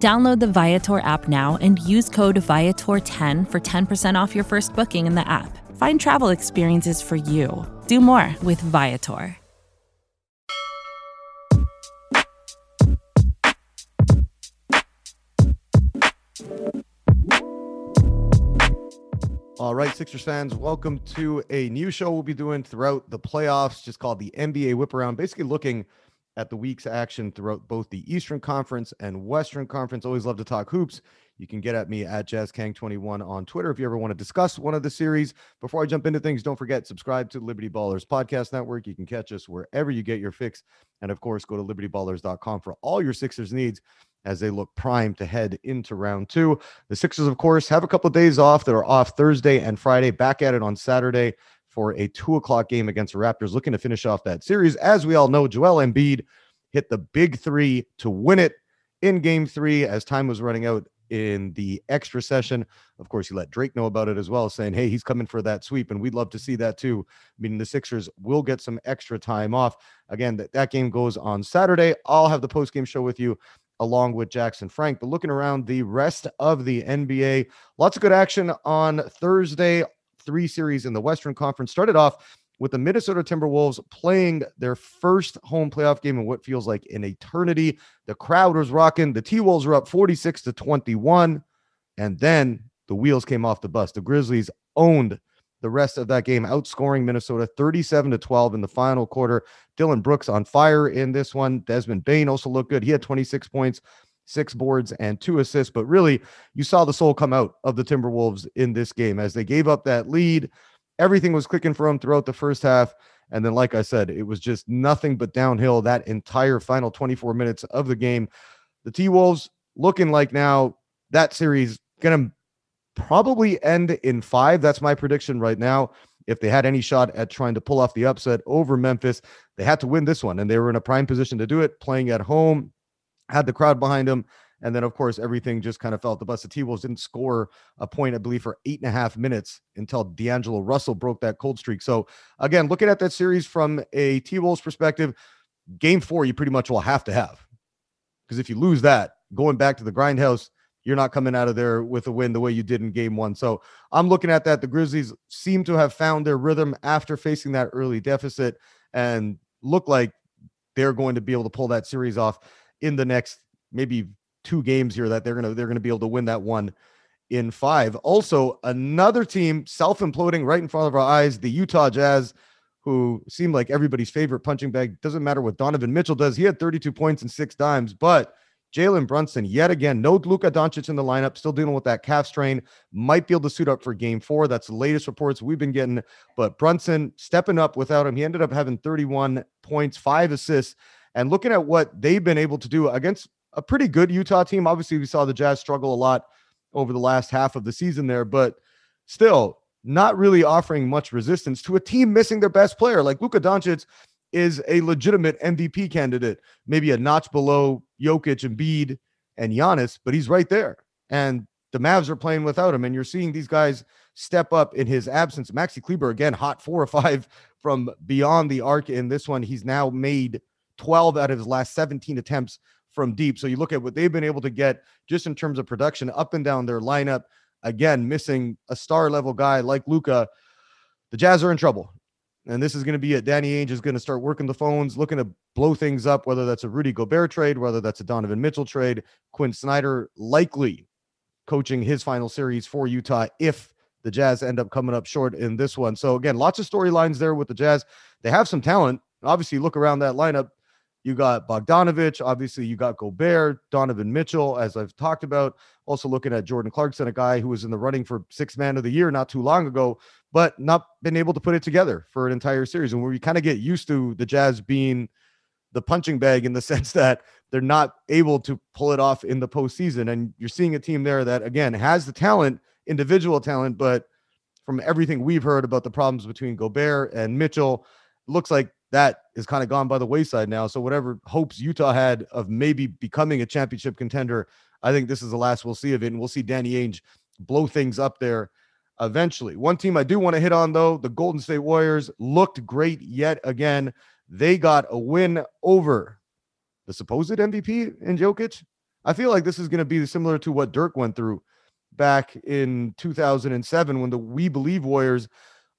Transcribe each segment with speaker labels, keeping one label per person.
Speaker 1: Download the Viator app now and use code Viator10 for 10% off your first booking in the app. Find travel experiences for you. Do more with Viator.
Speaker 2: All right, Sixers fans, welcome to a new show we'll be doing throughout the playoffs, just called the NBA Whip Around, basically looking at the week's action throughout both the Eastern Conference and Western Conference. Always love to talk hoops. You can get at me at JasKang21 on Twitter if you ever want to discuss one of the series. Before I jump into things, don't forget subscribe to Liberty Ballers Podcast Network. You can catch us wherever you get your fix, and of course, go to LibertyBallers.com for all your Sixers needs as they look primed to head into round two. The Sixers, of course, have a couple of days off. They're off Thursday and Friday. Back at it on Saturday for a two o'clock game against the Raptors, looking to finish off that series. As we all know, Joel Embiid hit the big three to win it in game three as time was running out in the extra session. Of course, he let Drake know about it as well, saying, Hey, he's coming for that sweep. And we'd love to see that too. Meaning the Sixers will get some extra time off. Again, that, that game goes on Saturday. I'll have the post game show with you along with Jackson Frank. But looking around the rest of the NBA, lots of good action on Thursday three series in the Western Conference. Started off with the Minnesota Timberwolves playing their first home playoff game in what feels like an eternity. The crowd was rocking. The T Wolves were up 46 to 21. And then the wheels came off the bus. The Grizzlies owned the rest of that game, outscoring Minnesota 37 to 12 in the final quarter. Dillon Brooks on fire in this one. Desmond Bane also looked good. He had 26 points six boards and two assists. But really, you saw the soul come out of the Timberwolves in this game as they gave up that lead. Everything was clicking for them throughout the first half. And then, like I said, it was just nothing but downhill that entire final 24 minutes of the game. The T Wolves looking like now that series going to probably end in five. That's my prediction right now. If they had any shot at trying to pull off the upset over Memphis, they had to win this one, and they were in a prime position to do it, playing at home had the crowd behind him. And then, of course, everything just kind of felt the bus. The T Wolves didn't score a point, I believe, for eight and a half minutes until D'Angelo Russell broke that cold streak. So, again, looking at that series from a T Wolves perspective, game four, you pretty much will have to have. Because if you lose that, going back to the grindhouse, you're not coming out of there with a win the way you did in game one. So, I'm looking at that. The Grizzlies seem to have found their rhythm after facing that early deficit and look like they're going to be able to pull that series off in the next maybe two games here that they're gonna they're gonna be able to win that one in five. Also, another team self imploding right in front of our eyes, the Utah Jazz, who seem like everybody's favorite punching bag. Doesn't matter what Donovan Mitchell does. He had 32 points and six dimes, but Jalen Brunson, yet again, no Luka Doncic in the lineup, still dealing with that calf strain. Might be able to suit up for game four. That's the latest reports we've been getting. But Brunson stepping up without him. He ended up having 31 points, five assists. And looking at what they've been able to do against a pretty good Utah team, obviously we saw the Jazz struggle a lot over the last half of the season there, but still not really offering much resistance to a team missing their best player. Like Luka Doncic is a legitimate MVP candidate, maybe a notch below Jokic and Bede and Giannis, but he's right there. And the Mavs are playing without him, and you're seeing these guys step up in his absence. Maxi Kleber again, hot four or five from beyond the arc in this one. He's now made 12 out of his last 17 attempts from deep. So you look at what they've been able to get just in terms of production up and down their lineup. Again, missing a star level guy like Luka, the Jazz are in trouble. And this is going to be it. Danny Ainge is going to start working the phones, looking to blow things up, whether that's a Rudy Gobert trade, whether that's a Donovan Mitchell trade. Quin Snyder likely coaching his final series for Utah if the Jazz end up coming up short in this one. So, again, lots of storylines there with the Jazz. They have some talent. Obviously, look around that lineup. You got Bogdanovic, obviously you got Gobert, Donovan Mitchell, as I've talked about. Also looking at Jordan Clarkson, a guy who was in the running for six man of the year not too long ago, but not been able to put it together for an entire series. And where we kind of get used to the Jazz being the punching bag in the sense that they're not able to pull it off in the postseason. And you're seeing a team there that again has the talent individual talent, but from everything we've heard about the problems between Gobert and Mitchell, looks like that is kind of gone by the wayside now. So whatever hopes Utah had of maybe becoming a championship contender, I think this is the last we'll see of it, and we'll see Danny Ainge blow things up there eventually. One team I do want to hit on though, the Golden State Warriors looked great yet again. They got a win over the supposed MVP in Jokic. I feel like this is going to be similar to what Dirk went through back in 2007 when the We Believe Warriors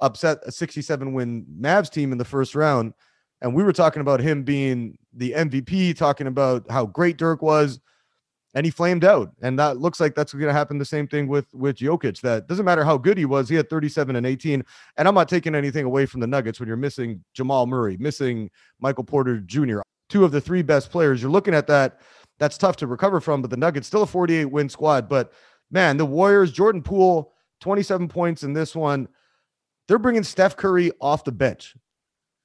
Speaker 2: upset a 67 win Mavs team in the first round. And we were talking about him being the MVP, talking about how great Dirk was, and he flamed out. And that looks like that's going to happen the same thing with with Jokic. That doesn't matter how good he was, he had 37 and 18. And I'm not taking anything away from the Nuggets when you're missing Jamal Murray, missing Michael Porter Jr., two of the three best players. You're looking at that. That's tough to recover from, but the Nuggets still a 48 win squad. But man, the Warriors, Jordan Poole, 27 points in this one. They're bringing Steph Curry off the bench.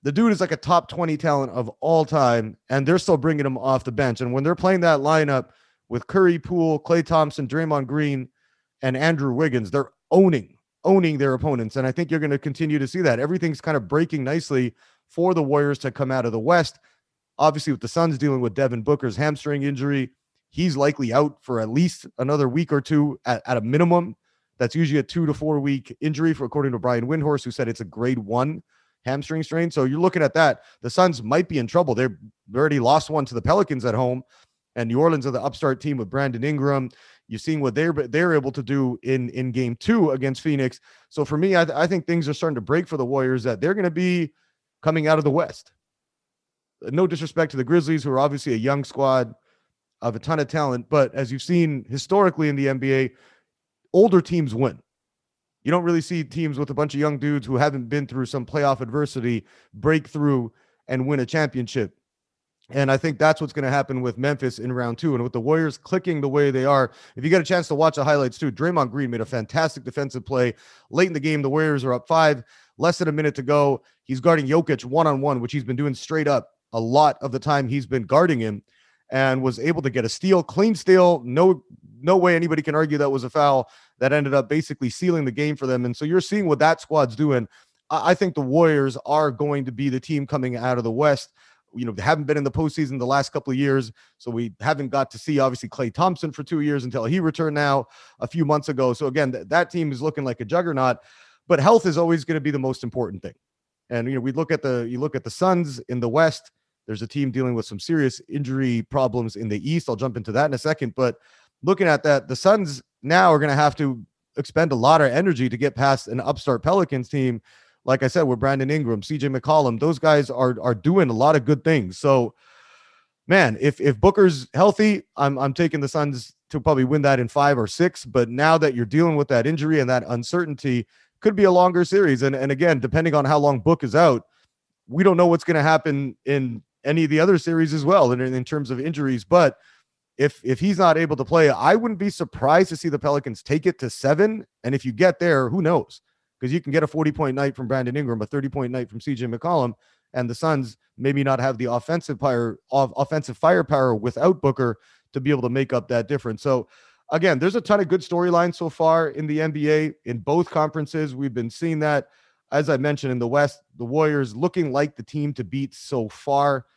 Speaker 2: The dude is like a top 20 talent of all time, and they're still bringing him off the bench. And when they're playing that lineup with Curry, Poole, Klay Thompson, Draymond Green, and Andrew Wiggins, they're owning, owning their opponents. And I think you're going to continue to see that. Everything's kind of breaking nicely for the Warriors to come out of the West. Obviously, with the Suns dealing with Devin Booker's hamstring injury, he's likely out for at least another week or two at, at a minimum. That's usually a two to four week injury, for according to Brian Windhorst, who said it's a grade one hamstring strain. So you're looking at that. The Suns might be in trouble. They've already lost one to the Pelicans at home, and New Orleans are the upstart team with Brandon Ingram. You're seeing what they're they're able to do in in game two against Phoenix. So for me, I, I think things are starting to break for the Warriors that they're going to be coming out of the West. No disrespect to the Grizzlies, who are obviously a young squad of a ton of talent. But as you've seen historically in the NBA, older teams win. You don't really see teams with a bunch of young dudes who haven't been through some playoff adversity break through and win a championship. And I think that's what's going to happen with Memphis in round two. And with the Warriors clicking the way they are, if you get a chance to watch the highlights too, Draymond Green made a fantastic defensive play late in the game. The Warriors are up five, less than a minute to go. He's guarding Jokic one on one, which he's been doing straight up a lot of the time he's been guarding him and was able to get a steal, clean steal. No, no way anybody can argue that was a foul. That ended up basically sealing the game for them. And so you're seeing what that squad's doing. I think the Warriors are going to be the team coming out of the West. You know, they haven't been in the postseason the last couple of years, so we haven't got to see obviously Klay Thompson for two years until he returned now a few months ago. So again, th- that team is looking like a juggernaut. But health is always going to be the most important thing. And you know, we look at the you look at the Suns in the West there's a team dealing with some serious injury problems in the East. I'll jump into that in a second. But looking at that, the Suns now are going to have to expend a lot of energy to get past an upstart Pelicans team. Like I said, with Brandon Ingram, CJ McCollum, those guys are are doing a lot of good things. So, man, if if Booker's healthy, I'm I'm taking the Suns to probably win that in five or six. But now that you're dealing with that injury and that uncertainty, could be a longer series. And and again, depending on how long Book is out, we don't know what's going to happen in any of the other series as well in, in terms of injuries. But if if he's not able to play, I wouldn't be surprised to see the Pelicans take it to seven. And if you get there, who knows? Because you can get a 40 point night from Brandon Ingram, a 30 point night from CJ McCollum, and the Suns maybe not have the offensive fire offensive firepower without Booker to be able to make up that difference. So again, there's a ton of good storylines so far in the NBA in both conferences. We've been seeing that. As I mentioned in the West, the Warriors looking like the team to beat so far.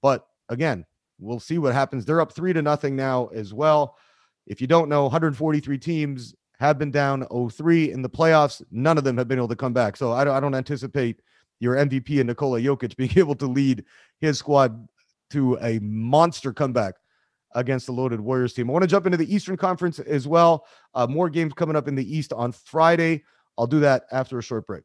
Speaker 2: But again, we'll see what happens. They're up three to nothing now as well. If you don't know, 143 teams have been down 0-3 in the playoffs. None of them have been able to come back. So I don't, I don't anticipate your MVP and Nikola Jokic being able to lead his squad to a monster comeback against the loaded Warriors team. I want to jump into the Eastern Conference as well. Uh, more games coming up in the East on Friday. I'll do that after a short break.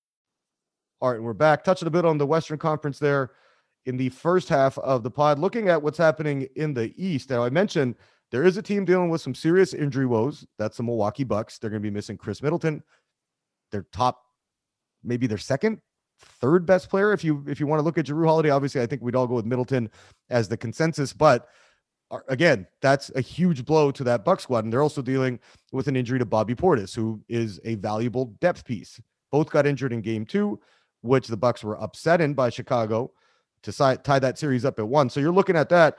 Speaker 2: All right, we're back. Touching a bit on the Western Conference there in the first half of the pod, looking at what's happening in the East. Now, I mentioned There is a team dealing with some serious injury woes. That's the Milwaukee Bucks. They're going to be missing Khris Middleton, their top, maybe their second, third best player. If you if you want to look at Jrue Holiday, obviously I think we'd all go with Middleton as the consensus. But uh, again, that's a huge blow to that Buck squad, and they're also dealing with an injury to Bobby Portis, who is a valuable depth piece. Both got injured in Game Two, which the Bucks were upset in by Chicago to tie that series up at one. So you're looking at that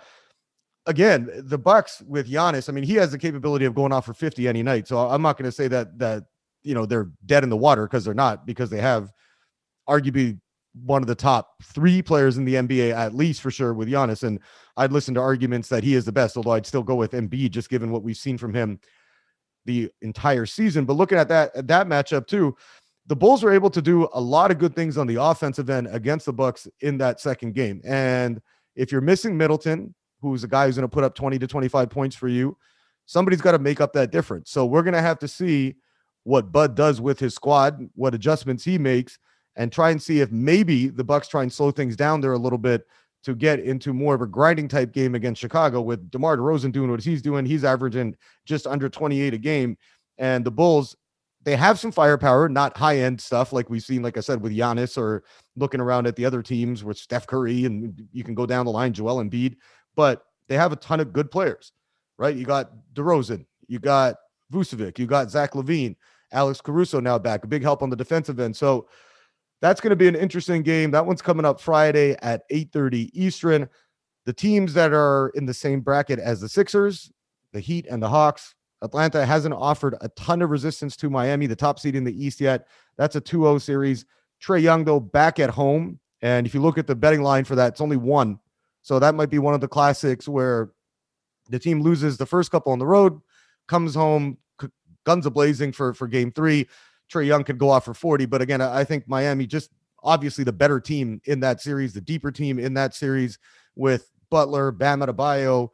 Speaker 2: again, the Bucks with Giannis, I mean, he has the capability of going off for 50 any night. So I'm not going to say that that you know they're dead in the water because they're not, because they have arguably one of the top three players in the NBA, at least for sure, with Giannis. And I'd listen to arguments that he is the best, although I'd still go with Embiid, just given what we've seen from him the entire season. But looking at that at that matchup too, the Bulls were able to do a lot of good things on the offensive end against the Bucks in that second game. And if you're missing Middleton, who's a guy who's going to put up 20 to 25 points for you, somebody's got to make up that difference. So we're going to have to see what Bud does with his squad, what adjustments he makes, and try and see if maybe the Bucks try and slow things down there a little bit to get into more of a grinding type game against Chicago with DeMar DeRozan doing what he's doing. He's averaging just under 28 a game. And the Bulls, they have some firepower, not high end stuff like we've seen, like I said, with Giannis or looking around at the other teams with Steph Curry and you can go down the line, Joel Embiid but they have a ton of good players, right? You got DeRozan, you got Vucevic, you got Zach LaVine, Alex Caruso now back, a big help on the defensive end. So that's going to be an interesting game. That one's coming up Friday at 8:30 Eastern. The teams that are in the same bracket as the Sixers, the Heat, and the Hawks. Atlanta hasn't offered a ton of resistance to Miami, the top seed in the East yet. That's a 2-0 series. Trae Young, though, back at home. And if you look at the betting line for that, it's only one. So that might be one of the classics where the team loses the first couple on the road, comes home, guns a blazing for for game three. Trae Young could go off for 40. But again, I think Miami just obviously the better team in that series, the deeper team in that series with Butler, Bam Adebayo,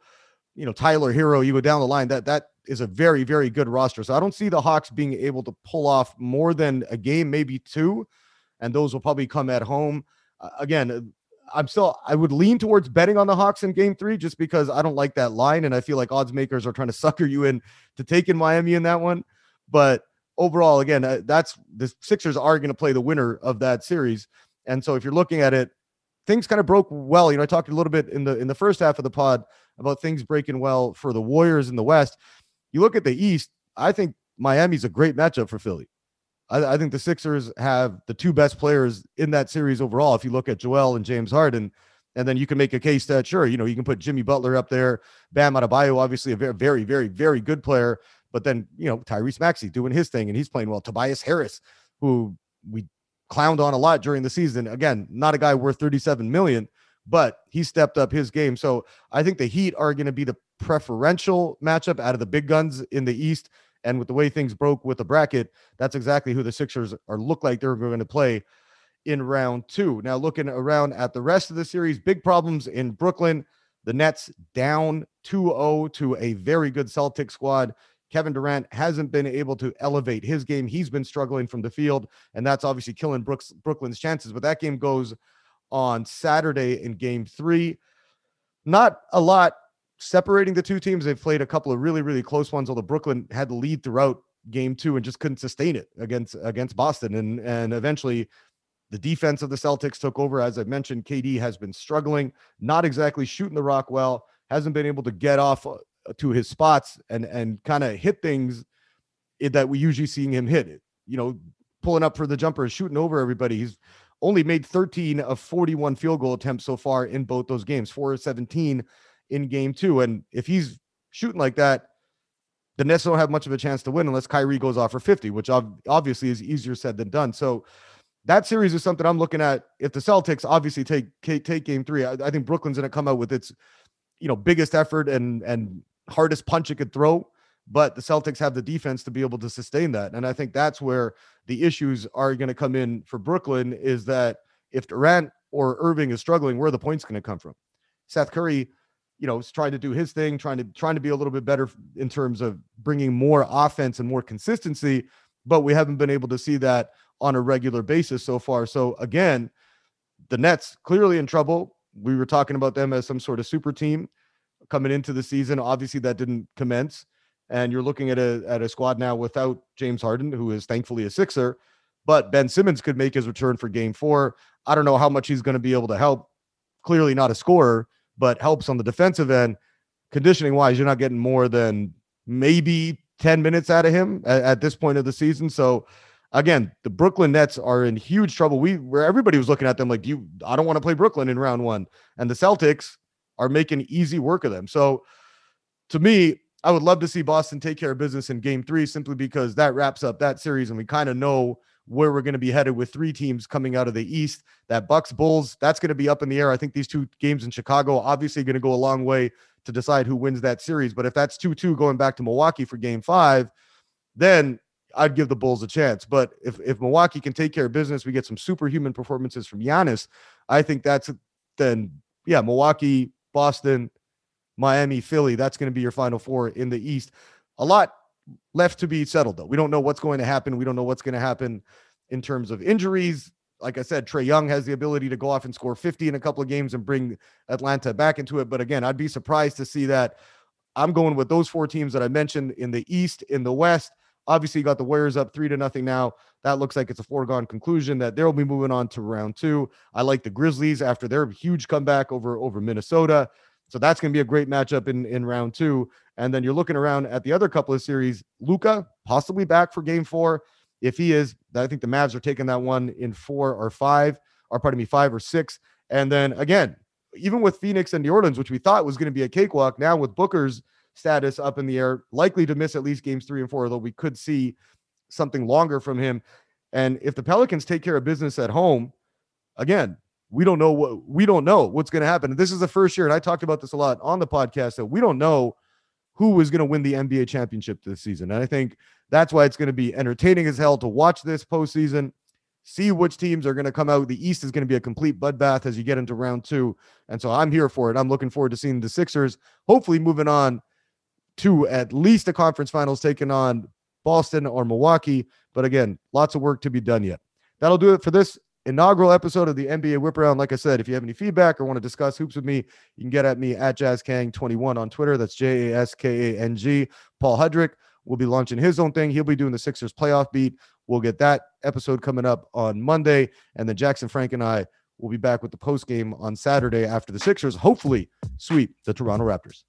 Speaker 2: you know, Tyler Herro, you go down the line. That that is a very, very good roster. So I don't see the Hawks being able to pull off more than a game, maybe two, and those will probably come at home. Uh, again, I'm still I would lean towards betting on the Hawks in game three just because I don't like that line. And I feel like odds makers are trying to sucker you in to take in Miami in that one. But overall, again, uh, that's the Sixers are going to play the winner of that series. And so if you're looking at it, things kind of broke well. You know, I talked a little bit in the in the first half of the pod about things breaking well for the Warriors in the West. You look at the East, I think Miami's a great matchup for Philly. I, I, think the Sixers have the two best players in that series overall. If you look at Joel and James Harden, and then you can make a case that sure, you know, you can put Jimmy Butler up there, Bam Adebayo, obviously a very, very, very, very good player. But then you know Tyrese Maxey doing his thing and he's playing well. Tobias Harris, who we clowned on a lot during the season, again, not a guy worth 37 million, but he stepped up his game. So I think the Heat are going to be the preferential matchup out of the big guns in the East. And with the way things broke with the bracket, that's exactly who the Sixers are look like they're going to play in round two. Now, looking around at the rest of the series, big problems in Brooklyn. The Nets down 2 0 to a very good Celtic squad. Kevin Durant hasn't been able to elevate his game. He's been struggling from the field, and that's obviously killing Brooks, Brooklyn's chances. But that game goes on Saturday in game three. Not a lot separating the two teams, they've played a couple of really, really close ones. Although Brooklyn had the lead throughout game two and just couldn't sustain it against against Boston. And and eventually the defense of the Celtics took over. As I mentioned, KD has been struggling, not exactly shooting the rock well, hasn't been able to get off uh, to his spots and and kind of hit things that we usually seeing him hit. You know, pulling up for the jumper, shooting over everybody. He's only made 13 of 41 field goal attempts so far in both those games, 4 of 17 in game two. And if he's shooting like that, the Nets don't have much of a chance to win unless Kyrie goes off for 50, which obviously is easier said than done. So that series is something I'm looking at. If the Celtics obviously take take game three, I, I think Brooklyn's going to come out with its you know biggest effort and and hardest punch it could throw. But the Celtics have the defense to be able to sustain that, and I think that's where the issues are going to come in for Brooklyn. Is that if Durant or Irving is struggling, where the points going to come from? Seth Curry you know, is trying to do his thing, trying to trying to be a little bit better in terms of bringing more offense and more consistency, but we haven't been able to see that on a regular basis so far. So again, the Nets clearly in trouble. We were talking about them as some sort of super team. coming into the season. Obviously, that didn't commence. And you're looking at a at a squad now without James Harden, who is thankfully a sixer. But Ben Simmons could make his return for game four. I don't know how much he's going to be able to help. Clearly not a scorer, but helps on the defensive end. Conditioning wise, you're not getting more than maybe 10 minutes out of him at, at this point of the season. So again, the Brooklyn Nets are in huge trouble. We where everybody was looking at them like, you I don't want to play Brooklyn in round one. And the Celtics are making easy work of them. So to me, I would love to see Boston take care of business in game three simply because that wraps up that series and we kind of know where we're going to be headed with three teams coming out of the East. That Bucks Bulls, that's going to be up in the air. I think these two games in Chicago obviously going to go a long way to decide who wins that series. But if that's 2 2 going back to Milwaukee for game five, then I'd give the Bulls a chance. But if, if Milwaukee can take care of business, we get some superhuman performances from Giannis. I think that's then, yeah, Milwaukee, Boston, Miami, Philly, that's going to be your final four in the East. A lot left to be settled, though. We don't know what's going to happen. We don't know what's going to happen in terms of injuries. Like I said, Trae Young has the ability to go off and score 50 in a couple of games and bring Atlanta back into it. But again, I'd be surprised to see that. I'm going with those four teams that I mentioned in the East, in the West. Obviously, you got the Warriors up three to nothing now. That looks like it's a foregone conclusion that they'll be moving on to round two. I like the Grizzlies after their huge comeback over over Minnesota. So that's going to be a great matchup in, in round two. And then you're looking around at the other couple of series. Luka possibly back for game four. If he is, I think the Mavs are taking that one in four or five, or pardon me, five or six. And then again, even with Phoenix and New Orleans, which we thought was going to be a cakewalk, now with Booker's status up in the air, likely to miss at least games three and four, although we could see something longer from him. And if the Pelicans take care of business at home, again, we don't know what we don't know what's going to happen. This is the first year, and I talked about this a lot on the podcast that we don't know who is going to win the NBA championship this season. And I think that's why it's going to be entertaining as hell to watch this postseason, see which teams are going to come out. The East is going to be a complete bloodbath as you get into round two. And so I'm here for it. I'm looking forward to seeing the Sixers hopefully moving on to at least the conference finals, taking on Boston or Milwaukee. But again, lots of work to be done yet. That'll do it for this inaugural episode of the NBA Whip Around. Like I said, if you have any feedback or want to discuss hoops with me, you can get at me at JasKang21 on Twitter. That's J A S K A N G. Paul Hudrick will be launching his own thing. He'll be doing the Sixers playoff beat. We'll get that episode coming up on Monday. And then Jackson Frank and I will be back with the post game on Saturday after the Sixers hopefully sweep the Toronto Raptors.